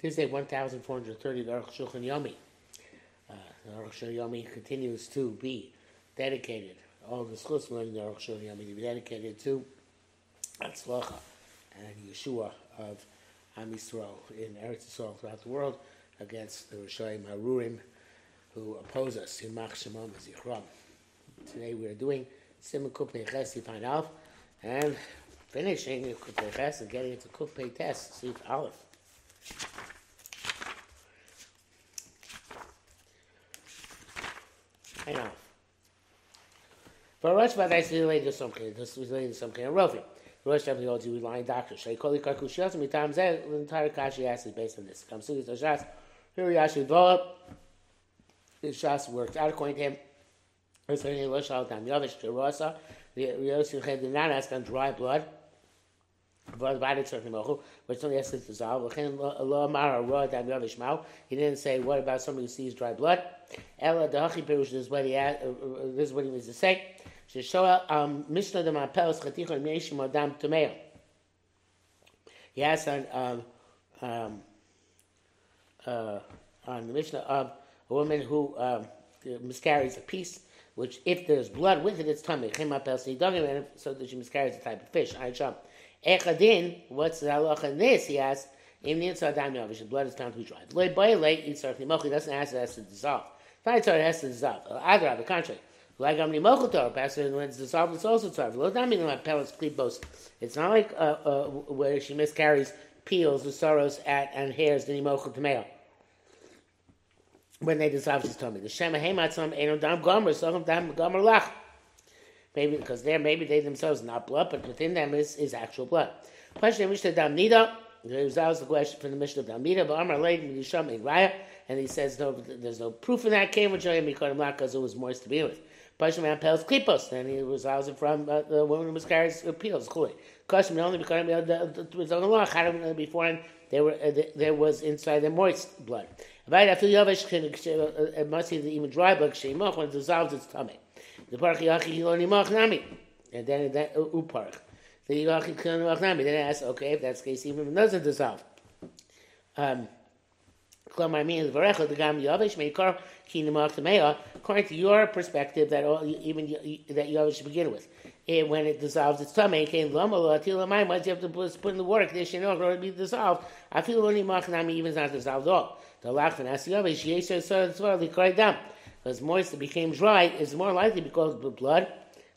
Tuesday, 1430, the Aruch Shulchan Yomi. Uh, the Aruch Shulchan Yomi continues to be dedicated, all the schools learning the Aruch Shulchan Yomi to be dedicated to Atzlacha and Yeshua of Am Yisrael in Eretz Yisrael throughout the world against the Rishayim Harurim who oppose us in Mach Shemam Zichram. Today we are doing Simon Kupei Ches and finishing Kupei Ches and getting into Kupei Tes Sif Aleph. I know. For Rosh Vaday, related to something. This is related to something. A Rofi. Rosh definitely holds you relying doctor. Shay Koli Karkushiyas, and times that the entire Kashi asked is based on this. Comes to the Shas. Here actually develop. The Shas worked out according to him. It's only Rosh Al-Dam Yavish to Rosa. The Yosim did not ask on dry blood. But which only has to dissolve. He didn't say what about somebody who sees dry blood. Perush is what he uh, uh, this is what he means to say. Um. He has on um, um, uh, on the mishnah of a woman who um, miscarries a piece, which if there's blood with it, it's tummy. So that she miscarries a type of fish. Echadin, what's the halacha in this? He asks, the inside dam yavish, blood is found to be dry. Loy boy late, yitzar He doesn't ask it has to dissolve. Not it has to dissolve. Adra, the contrary. Like Amni Mochotor, pastor when it's dissolved, it's also tzarv. Lo dami my pellets klipos. It's not like uh, uh, where she miscarries peels, the sorrows at and hairs the nimochel tomeo. When they dissolve, she's told me the shema hematzam eno dam gomer, so dam gomer lach maybe because there maybe they themselves not blood, but within them is, is actual blood. Question Mishnah Dam Nida. That was the question from the Mishnah Dam Nida. But Amar Leid Midisham Raya, and he says no, there's no proof in that came with Joyim Mikodim because it was moist to be with. Question man Pels Klipos, and he was also from uh, the woman who carrying uh, peels. Question only because it was on the law. How before and there were uh, there was inside the moist blood. Right after Yavish, it must be even dry blood. Shemach when it dissolves its tummy. The parach yachi hiloni mach nami. And then that uparach. The yachi hiloni mach nami. Then I ask, okay, if that's the case, even if it doesn't dissolve. Um, According to your perspective, that all, even that Yavish should begin with, and when it dissolves its tummy, came Once you have to put, in the water, condition in order to be dissolved. I feel only Machnami even not dissolved at all. The Lachman as Yavish, Yesher Sor, the Koydam as moist it became dry is more likely because of the blood.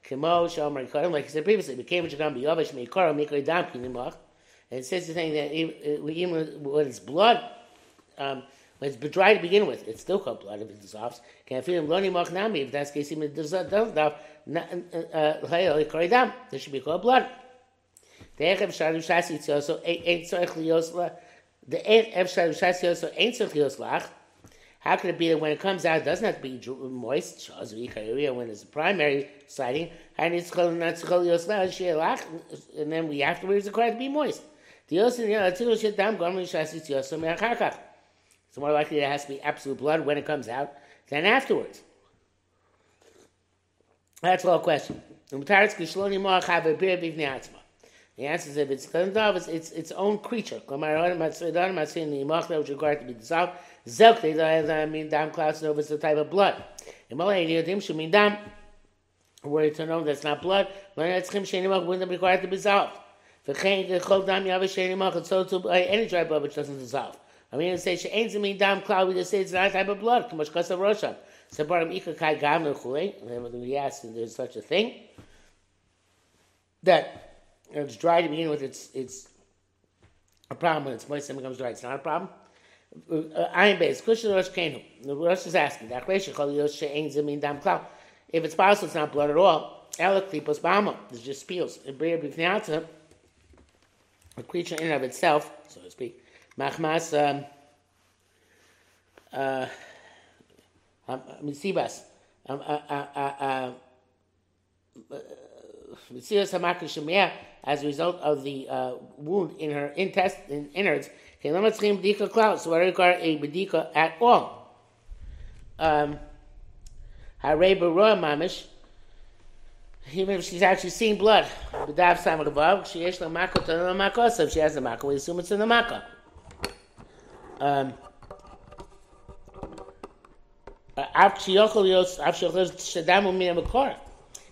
Kemal shamar karam like I said previously became to come be yavish me karam me kai dam kin mark and says the thing that uh, we even what is blood um when it's dry to begin with. It's still called blood if it dissolves. Can feel him learning mach nami? If that's case even does that does that hey like kai dam this should be called blood. Der hab shal shas so so ein so ekhlios la der hab shal shas so ein so ekhlios lach How could it be that when it comes out, it doesn't have to be moist, when it's a primary sighting, and it's and then we afterwards required to be moist. It's more likely it has to be absolute blood when it comes out than afterwards. That's all question. The answer is if it's it's, it's its own creature. Which required to be dissolved. Zelk, they mean dam clouds over the type of blood. In Malay, Yodim should mean dam. Were to know that's not blood, when it's chim shenimach wouldn't be required to be dissolved. For chen chol dam yav shenimach, and so to any dry blood which doesn't dissolve. I mean, say she ain't mean dam cloud. We just say it's not type of blood. Kamash kasav rosham. Separim ika kai gam lechulei. We ask if there's such a thing that it's dry to begin with. It's it's a problem when it's moist and becomes dry. It's not a problem. Uh, Ein Beis, Kushan Rosh Kenu. The Rosh is asking. If it's possible, it's not blood at all. Ela Klipos Bama. There's just Bifniata, a creature in and of itself, so to speak, Machmas, um, uh, um, uh Misibas, um, uh, as a result of the uh, wound in her intestine, innards. So I require a bedika at all. Um, Mamish. Even if she's actually seeing blood, she has the makkah. So if she has the makkah, we assume it's in the makkah. Um.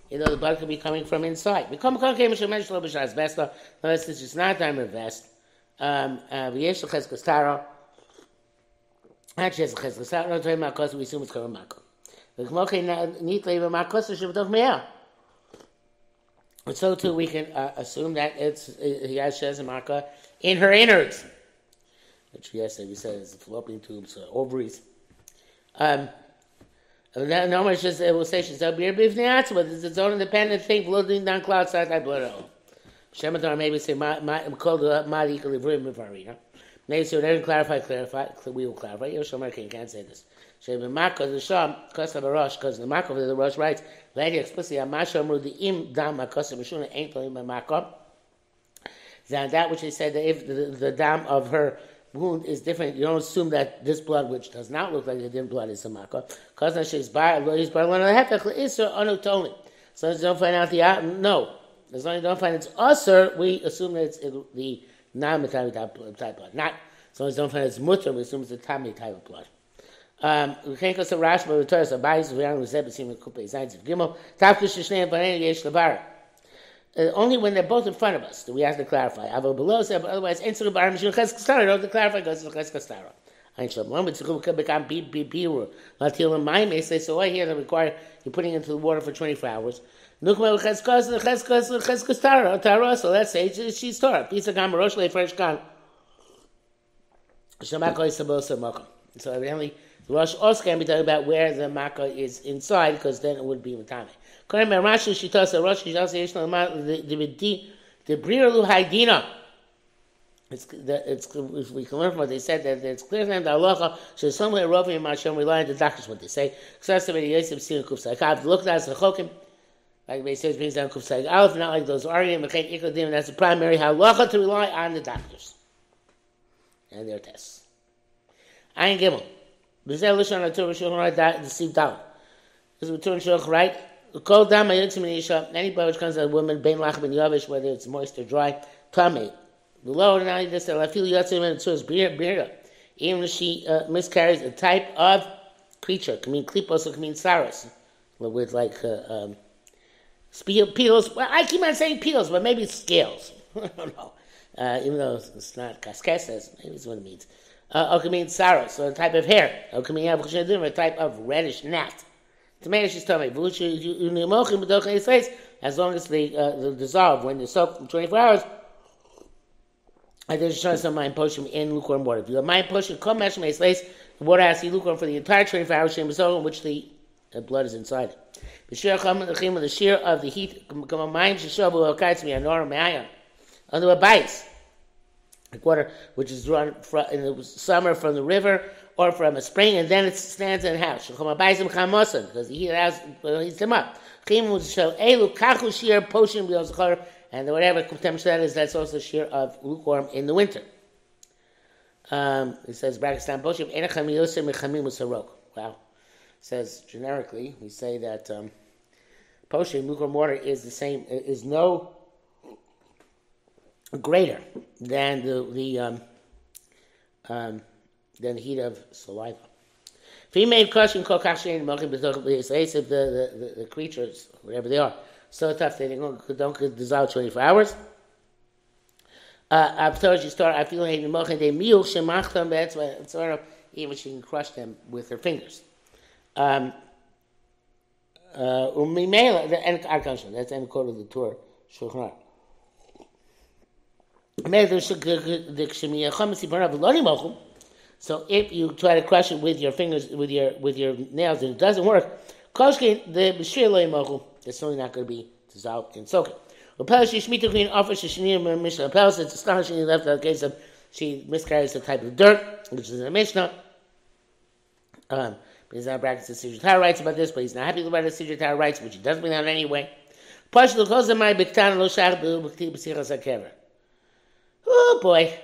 You know, the blood could be coming from inside. Unless this is not of vest. Um, uh, we assume it's Shevdoch Me'ah. And so too, we can uh, assume that it's he has Shez Maka in her innards, which yesterday we said is the fallopian tubes, uh, ovaries. Um, no one just it will say she's a beer beef but it's its own independent thing, floating down cloud side I blood all. Shematar maybe say called the Mali Kalivrim Mavarina. Maybe so they clarify, clarify, we will clarify. Yoshomar can't say this. Sheba Maka the Sham, Kosa Barosh, because the Maka of the Rosh writes, Lady explicitly, Amasha the Im Dam Makosa Mishuna ain't Tolim Maka. That that which they said that if the, the dam of her wound is different, you don't assume that this blood, which does not look like the din blood, is a. Because now she's bar, is bar one the Hepech, Isser, Anutoli. So as you don't find out the, uh, no. As long as you don't find it's Usser, we assume that it's the non-metallic type blood. Not, as long as you don't find it's Mutter, we assume it's the Tami type of blood. Um, we can't go to Rashi, but we tell us about Bayis, we are on the Zebesim, and Kupe, Zayin, Ziv, Gimel, Tavkish, Shneim, Banen, Yesh, Levar. Uh, only when they're both in front of us do we have to clarify. Avo below but otherwise, Ein Tzuru Bar Mishun Ches Kastara, don't to clarify because it's Ches Kastara. Ein Shalom, Lom, Tzuru Bekam Bi Bi Biru, Latil and Maim, say, so I hear they require you putting into the water for 24 hours. Nukma Ches Kastara, Ches Kastara, Ches Kastara, Tara, so let's say she's Torah. Pisa Gam, Rosh Le, Fresh Gan. Shamak Oisabo Samaka. So evidently, the Rosh also can be talking about where the makkah is inside, because then it would be matame. According to Rashi, she tells the Rosh the the the Briru Haidina. It's, the, it's, we can learn from what they said that it's clear that Allah should somewhere Ravi and Hashem rely on the doctors what they say. Looked at the Chokim, like they say, it brings down Kufsai Aleph, not like those Aryan, Mechain Ikodim, that's the primary how halacha to rely on the doctors and their tests. Ayin Gimel. B'zeh l'shon ha'torah shulchan the seed down. This is return shulchan right. The kol dam isha. Anybody which comes out of a woman, bein lach ben yavish, whether it's moist or dry, tame. Below now this I feel yotzim and is beer beer. Even if she uh, miscarries a type of creature, can mean klipos or can mean saros, with like uh, um, peels. Well, I keep on saying peels, but maybe it's scales. I don't know. Uh, even though it's not casqueses, maybe it's what it means uh, or mean saros, so a type of hair. Or can mean a type of reddish gnat. Tomato she's me, as long as they, uh, they dissolve when they soak for 24 hours, I just show some mind potion in lukewarm water. If you have mind potion, come mesh my place, the water has to be lukewarm for the entire 24 hours, in which the blood is inside it. The shear the shear of the heat, come mind, shishabu, okaitz me, anor, me'ayon. Under a bites the water which is drawn in the summer from the river or from a spring, and then it stands in the house. Because he has heats them up. And whatever temperature that is, that's also shear of lukewarm in the winter. Um, it says Wow. It says generically, we say that um, Poshim, lukewarm water, is the same, is no greater than the, the um, um, than heat of saliva. Female crushing kokashin mochim if the, the, creatures, whatever they are, so tough they don't, don't dissolve 24 hours. Uh, you start, I feel like the they meal shemachtam. That's why sort of even she can crush them with her fingers. Um, uh, the end that's the end quote of the Torah, Shulchan so if you try to crush it with your fingers, with your with your nails, and it doesn't work, koshkin the that's only not going to be dissolved in soaking. It's astonishing he left out case of she miscarries a type of dirt, which is the Mishnah. Um, but he's not practicing Siddur Torah writes about this, but he's not happy about the Siddur Torah writes, which he doesn't bring out anyway. Oh boy.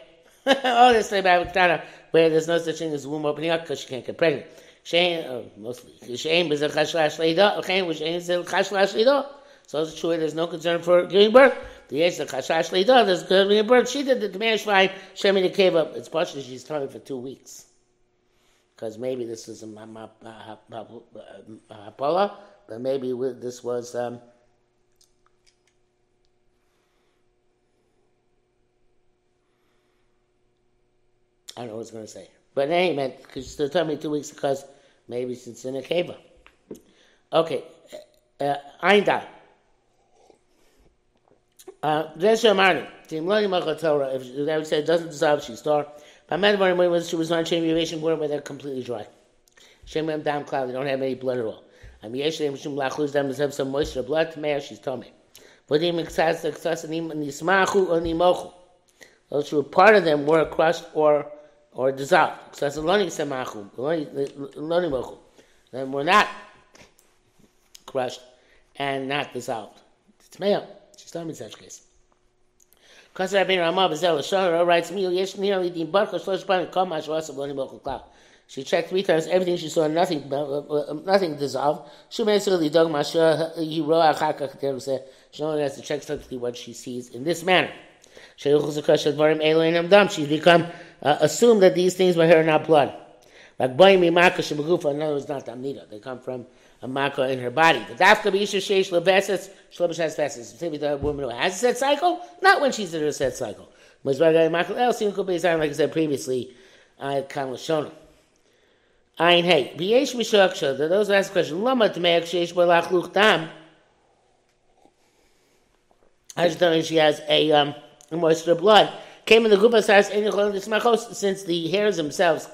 oh, this thing about Tana, where there's no such thing as womb opening up because she can't get pregnant. Shane, oh, mostly. Shane is a chashla shleida. Shane was Shane is a chashla shleida. So it's true. There's no concern for giving birth. The Yesh the Chashash Leida, there's going to be a bird. She did the Tamei Shvaim, Shemi the cave up. It's partially she's telling for two weeks. Because maybe this is a Hapola, but maybe this was. Um, I don't know what I was going to say. But in any event, because still told me two weeks because maybe she's in a cave. Okay. Uh, uh, There's your money. Tim Loni Macha Torah. If I would say it doesn't dissolve, she's star. But Medvar when she was on Shem Yavation Gura, but they're completely dry. Shem them down cloud, they don't have any blood at all. I mean, Yesh Shem Shum Lachuz them have some moisture blood to Meir, she's tummy. Vodim Iksas Iksas Nismachu or Nimochu. Those who were part of them were crushed or or dissolved. Iksas Loni Semachu, Loni Mochu. Then we're not crushed and not dissolved. It's Meir. She's me in such case. Because Rabbi Ramah Bezel Shara writes, "Me yesh nearly the barka shlosh pan kam ash vasa b'oni b'okol klav." She checked three times. Everything she saw, nothing, uh, uh, uh nothing dissolved. She basically dog masha achakach there said she only has to check strictly what she sees in this manner. She become assume that these things were are not blood. Like boy mi makash begufa. In other words, not amnida. They come from a maka in her body. The dafka b'isha sheish lebeses shlobish has feses. Maybe the woman who has a set cycle, not when she's in her set cycle. Mizragai maka el sim could be like I said previously. I of shown Ein hey, b'yesh mishaksha. Those who ask the question, lama t'meyak sheish b'lach luch dam. I just don't know she has a, um, a moisture of blood. Came in the gupa says, since the hairs themselves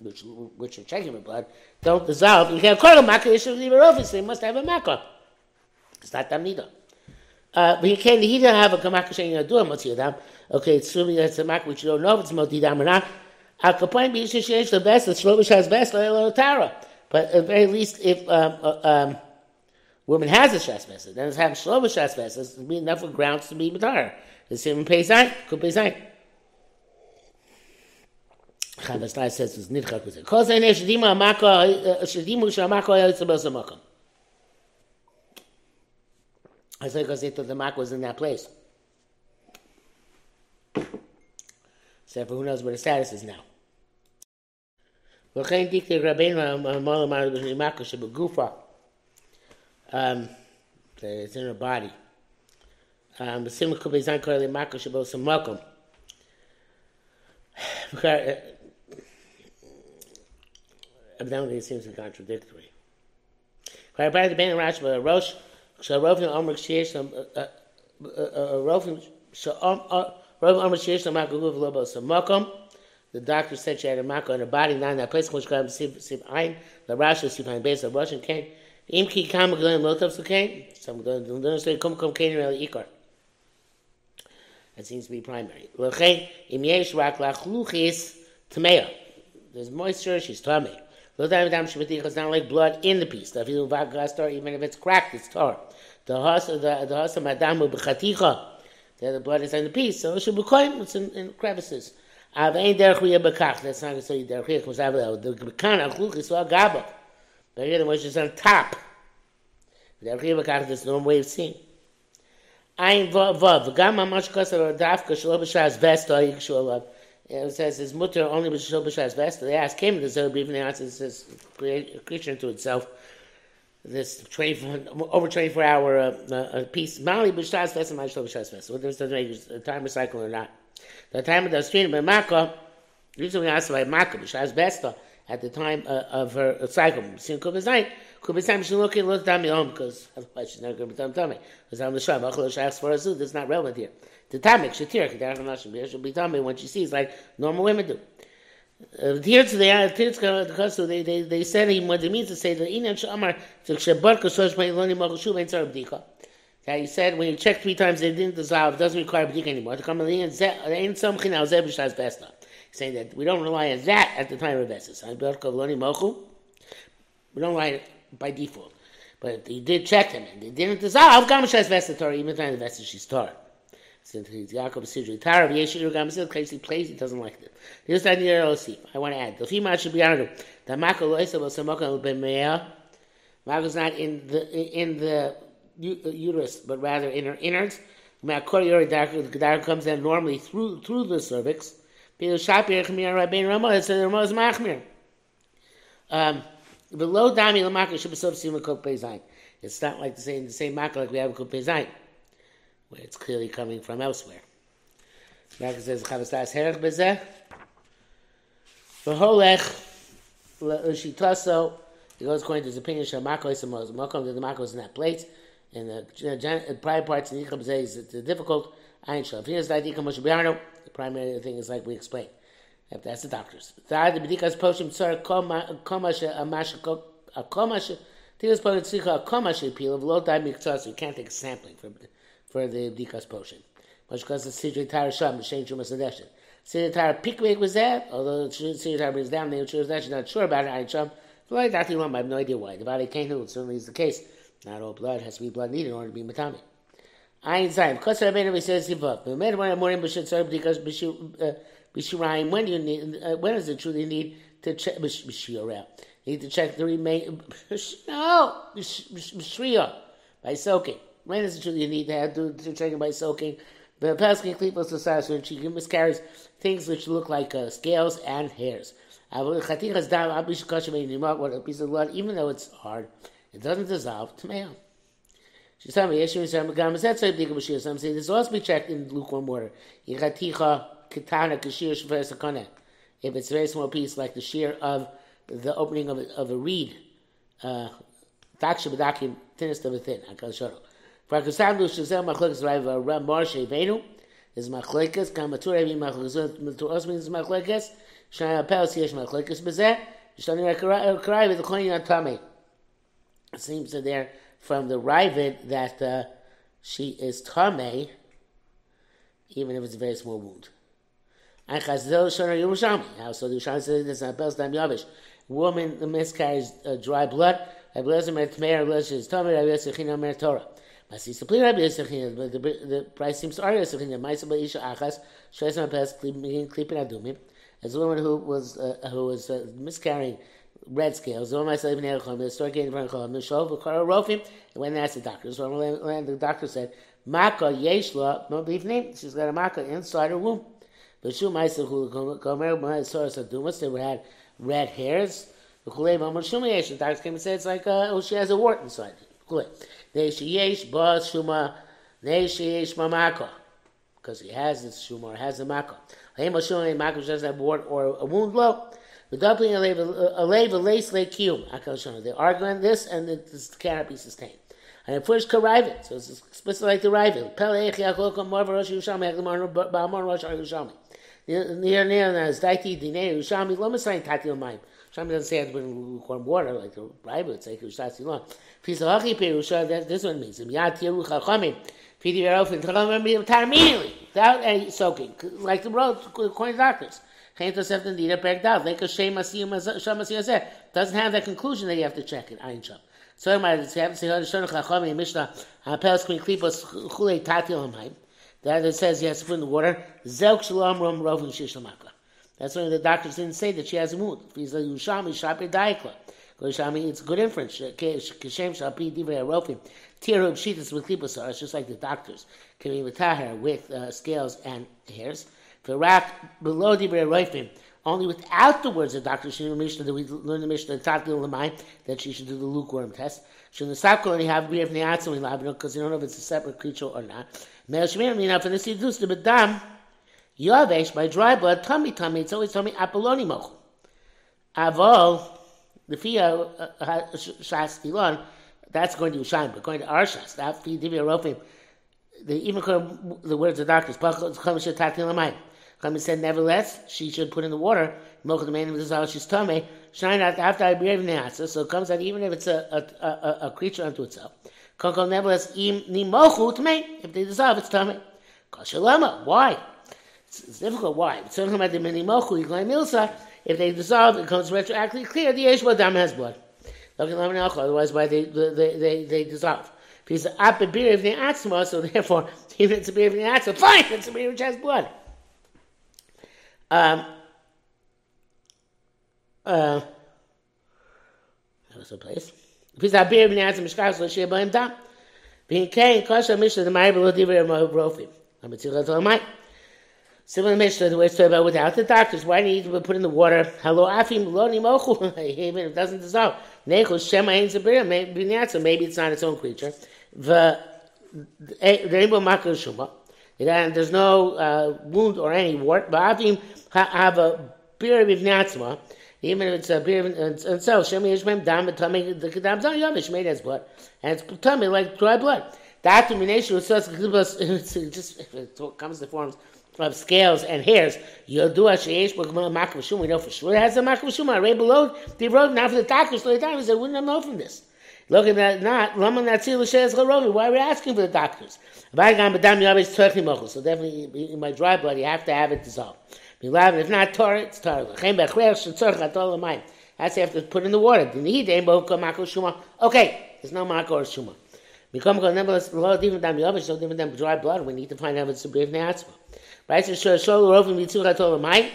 which which are checking the blood, don't dissolve. You can't call a makkah issue leave it off. So you must have a makkah. It's not damnida. Uh, but you can't. He didn't have a kamakah saying do a motzi adam. Okay, it's assuming that's a makkah which you don't know if it's motzi adam or not. Al be isha sheish the best. The shlovish has best. Lo tara. But at very least, if um, uh, um, woman has a shas then it's having shlovish shas message. It's enough of grounds to be matar. Das ist im Pesach, guck Pesach. Chav es leis es ist nicht chakus. Kos ein Eshdimu amako, Eshdimu shamako היה יוצא באיזה מקום. As I goes it to the Mac was in that place. So who knows what the status is now. וכן דיקטי רבינו אמר אמר בני מקו שבגופה, um, it's in her body. Um, welcome. Uh, evidently, it seems contradictory. Right by the Ben Rashi by uh, Rosh, Sharovin uh, Lobo The doctor said she had a mako in her body, not in that place. Which got sip sip ein. The Rashi sip ein base of Imki kam lotov. Some don't say really ikar. it seems to be primary. Lechei im yesh rak lachluchis tmeya. There's moisture she's tummy. Lo dam dam shvati it's not like blood in the piece. If you vak gas even if it's cracked it's tar. The has the the has madam bkhatiha that the blood is in the piece. So it should be coin it's in, in crevices. Av ein der khu ye bekach that's not so der khu khu sav the kan al khu so gabo but here the moisture is on top. Der khu ye bekach there's no way seen. Ein vav. Kasar dafka shlo b'shas vesta yikshua alav it says his mutter only b'shul b'shas vest. They ask him the Zohar even answers says creature into itself. This 24, over 24 hour uh, uh, piece. Mali b'shas vest and b'shul b'shas vest. Whether it's a time of cycle or not. The time of the stream by Makkah, usually asked ask by Makkah b'shas vesta at the time uh, of her cycle. Sin Kubas night. Kubas time she looking look down my home because otherwise she's not going to be done tummy. Because I'm the Shah. Achel Shachs for a zoo. That's not relevant here. The tamik shatir kedarach. She'll be tummy when she sees like normal women do. Uh, here to the uh, because they they they said him what it means to say the inan shamar to shebar kasosh may loni magushu ben tzar bdika. That he said when you check three times they didn't dissolve, it doesn't require bdika anymore. To come in ain't something now zeh b'shas besta. Saying that we don't rely on that at the time of Vesis. We don't rely by default. But he did check them and they didn't dissolve. Gamashas Vestator, even the time the Vestas she's Torah. Since he's Yaakov Sidri Tarav Yeshir Gamashas, case he plays, he doesn't like it. Here's the idea of I want to add. The female should be honored. The Mako Loisa was Samaka Ben Meah. Mako's not in the in the uterus, but rather in her innards. The Gedara comes in normally through through the cervix. Shapir Chmir Rabbein Ramah said the Ramah is Machmir. Um, below Dami Lamaka should be Sima Kok Pezain. It's not like the same the same Maka like we have Kok Pezain, where it's clearly coming from elsewhere. Maka says Chavastas Herech Bezeh. V'holech Shitaso. He goes according to his opinion. Shamako is the Makom. The Mako is in that place. And the prior parts in Yicham Zeh is difficult. Ayin Shal. If he has the idea, the primary thing is like we explained. That's the doctors. The you can't take sampling for for the bedikas poshim. Much because the sidri tar sham the shem shuma sadeshin. Sidri tar pikvik was there, although sidri tar brings down the sure that's not sure about it. Ayin sham. Like that, I have no idea why. The body can't do it. Certainly is the case. Not all blood has to be blood needed in order to be matami. Ayin Zayin. Because Rabbeinu says Yivav. The man one morning b'shit sorry because b'shirayim. When you need? Uh, when is it true need to check? You need to check the remain. No, b'shriya by soaking. When is it true you need to have to, to check it by soaking? The Peskin Klipos Lasas when she miscarries things which look like uh, scales and hairs. What a piece of blood, even though it's hard, it doesn't dissolve to male. She's telling me, Yeshua Yisrael Megam, is that Tzayib Dika Bashir? Some say this also be checked in lukewarm water. Kitana Kashir Shver. If it's a very small piece, like the shear of the opening of a, of a reed, uh, Taksha Badakim, thinnest of a thin, Akal Shoro. Frakusandu Shazel Machlekas Raiva Ram Marshe Venu, is Machlekas, Kamatur Evi Machlekas, Matur Osmin is Machlekas, Shana Pelos Yesh Machlekas Bezeh, Shtani Karai with the Koyin Atame. It seems that they're from the Ravid that uh, she is Tame, even if it's a very small wound. And Chazdel Shana Yerushalmi. So the Yerushalmi says this on Bels Dam Yavish. Woman miscarries uh, dry blood. I Rabbi Lezer Mer Tmeir, Rabbi Lezer is Tame, Rabbi Lezer China Mer Torah. Masi Sapli Rabbi Lezer China, but the, the price seems to Ari Lezer China. Maisa Ba'isha Achas, Shes Mapes, Klipin Adumim. As a woman who was, uh, who was uh, miscarrying red scales. Zoma myself in Erechom, the store came in front of Mishov, V'kara Rofim, and when they asked the doctor, so the doctor said, Maka Yeshla, no belief name, she's got a Maka inside her womb. But Shu Maisa Gomer, my source of Dumas, they would have had red hairs. The Kulei Mamon Shuma Yesh, the doctor came and said, it's like, uh, oh, she has a wart inside. Kulei. Neshi Yesh, Bas Shuma, Neshi Yesh Mamaka. Because he has this Shumar, has the Maka. Hey, Mashuma, Maka doesn't have a wart or a wound low. The doubling a lave a lace lay kiyum. They argue on this, and this cannot be sustained. And it first karivit, so it's explicit like the rivit. Yerushalmi doesn't say it with lukewarm water like the rivit. It's like hachi perusha. This one means chachamim. Pidi verofin. Chachamim immediately without any soaking, like the road according to doctors. Doesn't have that conclusion that you have to check it. Ein Sham. So I might say, say, Shonach Lachami Mishnah, Pelas Kvin Klipos Chulei Tatil Hamayim. That it says you have to put in the water. That's why the doctors didn't say that she has a mood. If he's a Yushami, Shapi Daikla. Yushami, it's good inference. Kishem Shapi Divrei Rofim. Tirub Shitas with Klipos It's just like the doctors. Be with with uh, scales and hairs. Rak below Divrei Roifim, only without the words of Dr. Shimon Mishnah that we learn the Mishnah that she should do the lukewarm test. Should the Sakol only have beer from the Atzim in Labino because you don't know if it's a separate creature or not. Mel Shemir Mina for this Yidus the Bedam Yavesh by dry blood tummy tummy it's always tummy Apoloni Moch. Avol the Fia uh, uh, Shas Ilon that's going to shine, but going to our Shas that Fia Divrei Roifim the even the words of doctors. Chami said, nevertheless, she should put in the water. Mocha the man of the she's tame. Shine out after I breathe neasa. So it comes out even if it's a a, a, a creature unto itself. Konko nevertheless im ni mochu tame. If they dissolve, it's tame. Kashalama. Why? It's, it's difficult. Why? It's talking about the mini mochu. milsa. If they dissolve, it comes retroactively clear. The yesh dam has blood. Otherwise, why they they they, they dissolve? Because up beer if they atzma, so therefore, even it's a beer if they atzma, fine, it's a beer which has blood. Um, uh, that was a place. If he's a beer, b'nei atzim mishkar, so shei b'hem dam. Being Kain, Kasha Mishnah, the Ma'ir below Divrei Rofi. I'm a tzillah to Amai. Similar Mishnah, the way it's talking about without the doctors, why do you need to put in the water? Hello, Afim, Lo Nimochu, even if it doesn't dissolve. Nechus, Shema, Ein Zabir, maybe it's not its own creature. The Rainbow Makar Shuma. There's no uh, wound or any wart. But Avim have a beer of Ivnatzma, even if it's a beer, and, and so Shemi Yishmem Dam tummy the Kedam Zon Yavish made as blood, and it's tummy like dry blood. That domination was just just it comes to forms of scales and hairs. You'll do a sheyesh makav shum. We know for sure it has a makav shum. Right below the road. Now for the doctors, so the doctors they wouldn't have known from this. Look at that. Not Lama Natzil Shez Charovi. Why are we asking for the doctors? So definitely in my dry blood, you have to have it dissolved. If not Torah, it's Torah. That's after put in the water. Okay, there's no mako or shuma. Become nevertheless below different than the so different than dry blood. We need to find out if it's a brave neatzma. Brisa show the rovim mitzvah gatol mine.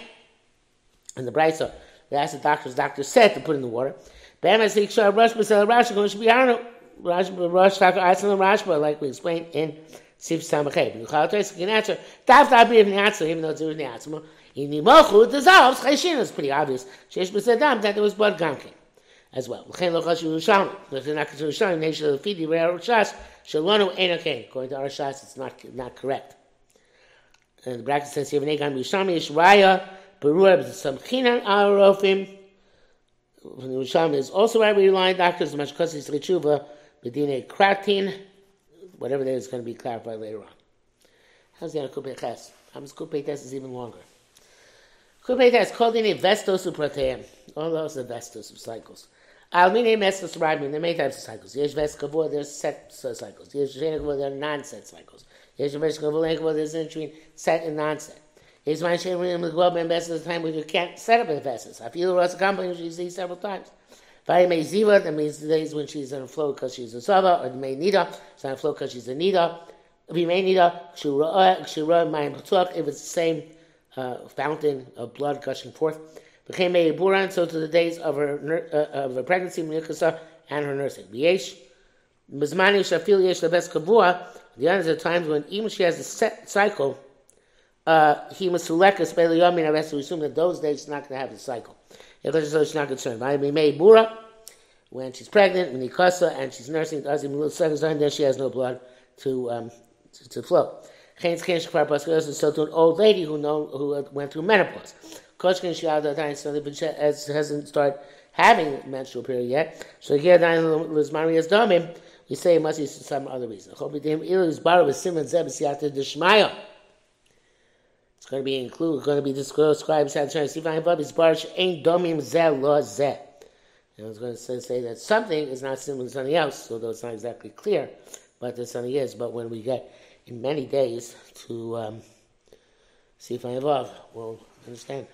And the brisa asked the doctors. Doctor said to put in the water. Bam as the shah rush but Rashi going to be Arno. Rush rush talk Iceland but like we explained in Sif Samachay. You call it can answer. Daf daf brave neatzma even though it's a neatzma. In the mochu dissolves. Chayshin is pretty obvious. Sheish b'sedam that there was blood ganking as well. L'chein lo chashu Yerushalmi. L'chein not chashu Yerushalmi. Of the fidi rei Arashas. Shalonu ein okay. According to Arashas, it's not not correct. And the bracket says here, "V'negan Yerushalmi ish raya berua b'samchinan arofim." The Yerushalmi is also why we rely on doctors. Mashkosis lechuva b'dinei kratin. Whatever that is going to be clarified later on. How's the Kupei Ches? Ham's Kupei Ches is even longer. Kupei Ches called in vestos uprateim. All those are vestos cycles. Uh, Almine mestos ribing, there are many types of cycles. Yesh ves kavur, there's set cycles. Yesh shein kavur, there are non-set cycles. Yesh ves kavur, and there's in between set and non-set. Yesh my shein rim the globe and best of the time when you can't set up a vestos. I feel the of the company, you see several times. May ziva, that means the days when she's on a flow because she's a sava, or may nida, she's on a flow because she's a nida. We may nida, shura, shura, mayim if it's the same uh, fountain of blood gushing forth became a buran, so to the days of her uh, of her pregnancy, and her nursing. B'yesh, mizmani shafil yesh kavua. The other times when even she has a set cycle, uh, he masuleka speli yamin. I have to assume that those days she's not going to have the cycle. If she's not concerned. I mean, may bura when she's pregnant, when nikasa, and she's nursing, then she has no blood to um, to, to flow. So to an old lady who know who went through menopause. Koshkin Shiada Dain so as hasn't started having menstrual period yet. So here Dain Lizmari Domim, we say it must be some other reason. It's going to be included, going to be described as Sifan Babis Barsh ain't Domim. And I was going to say, that something is not similar to something else, although it's not exactly clear, but that something is. But when we get in many days to um, Sifan Vav, we'll understand.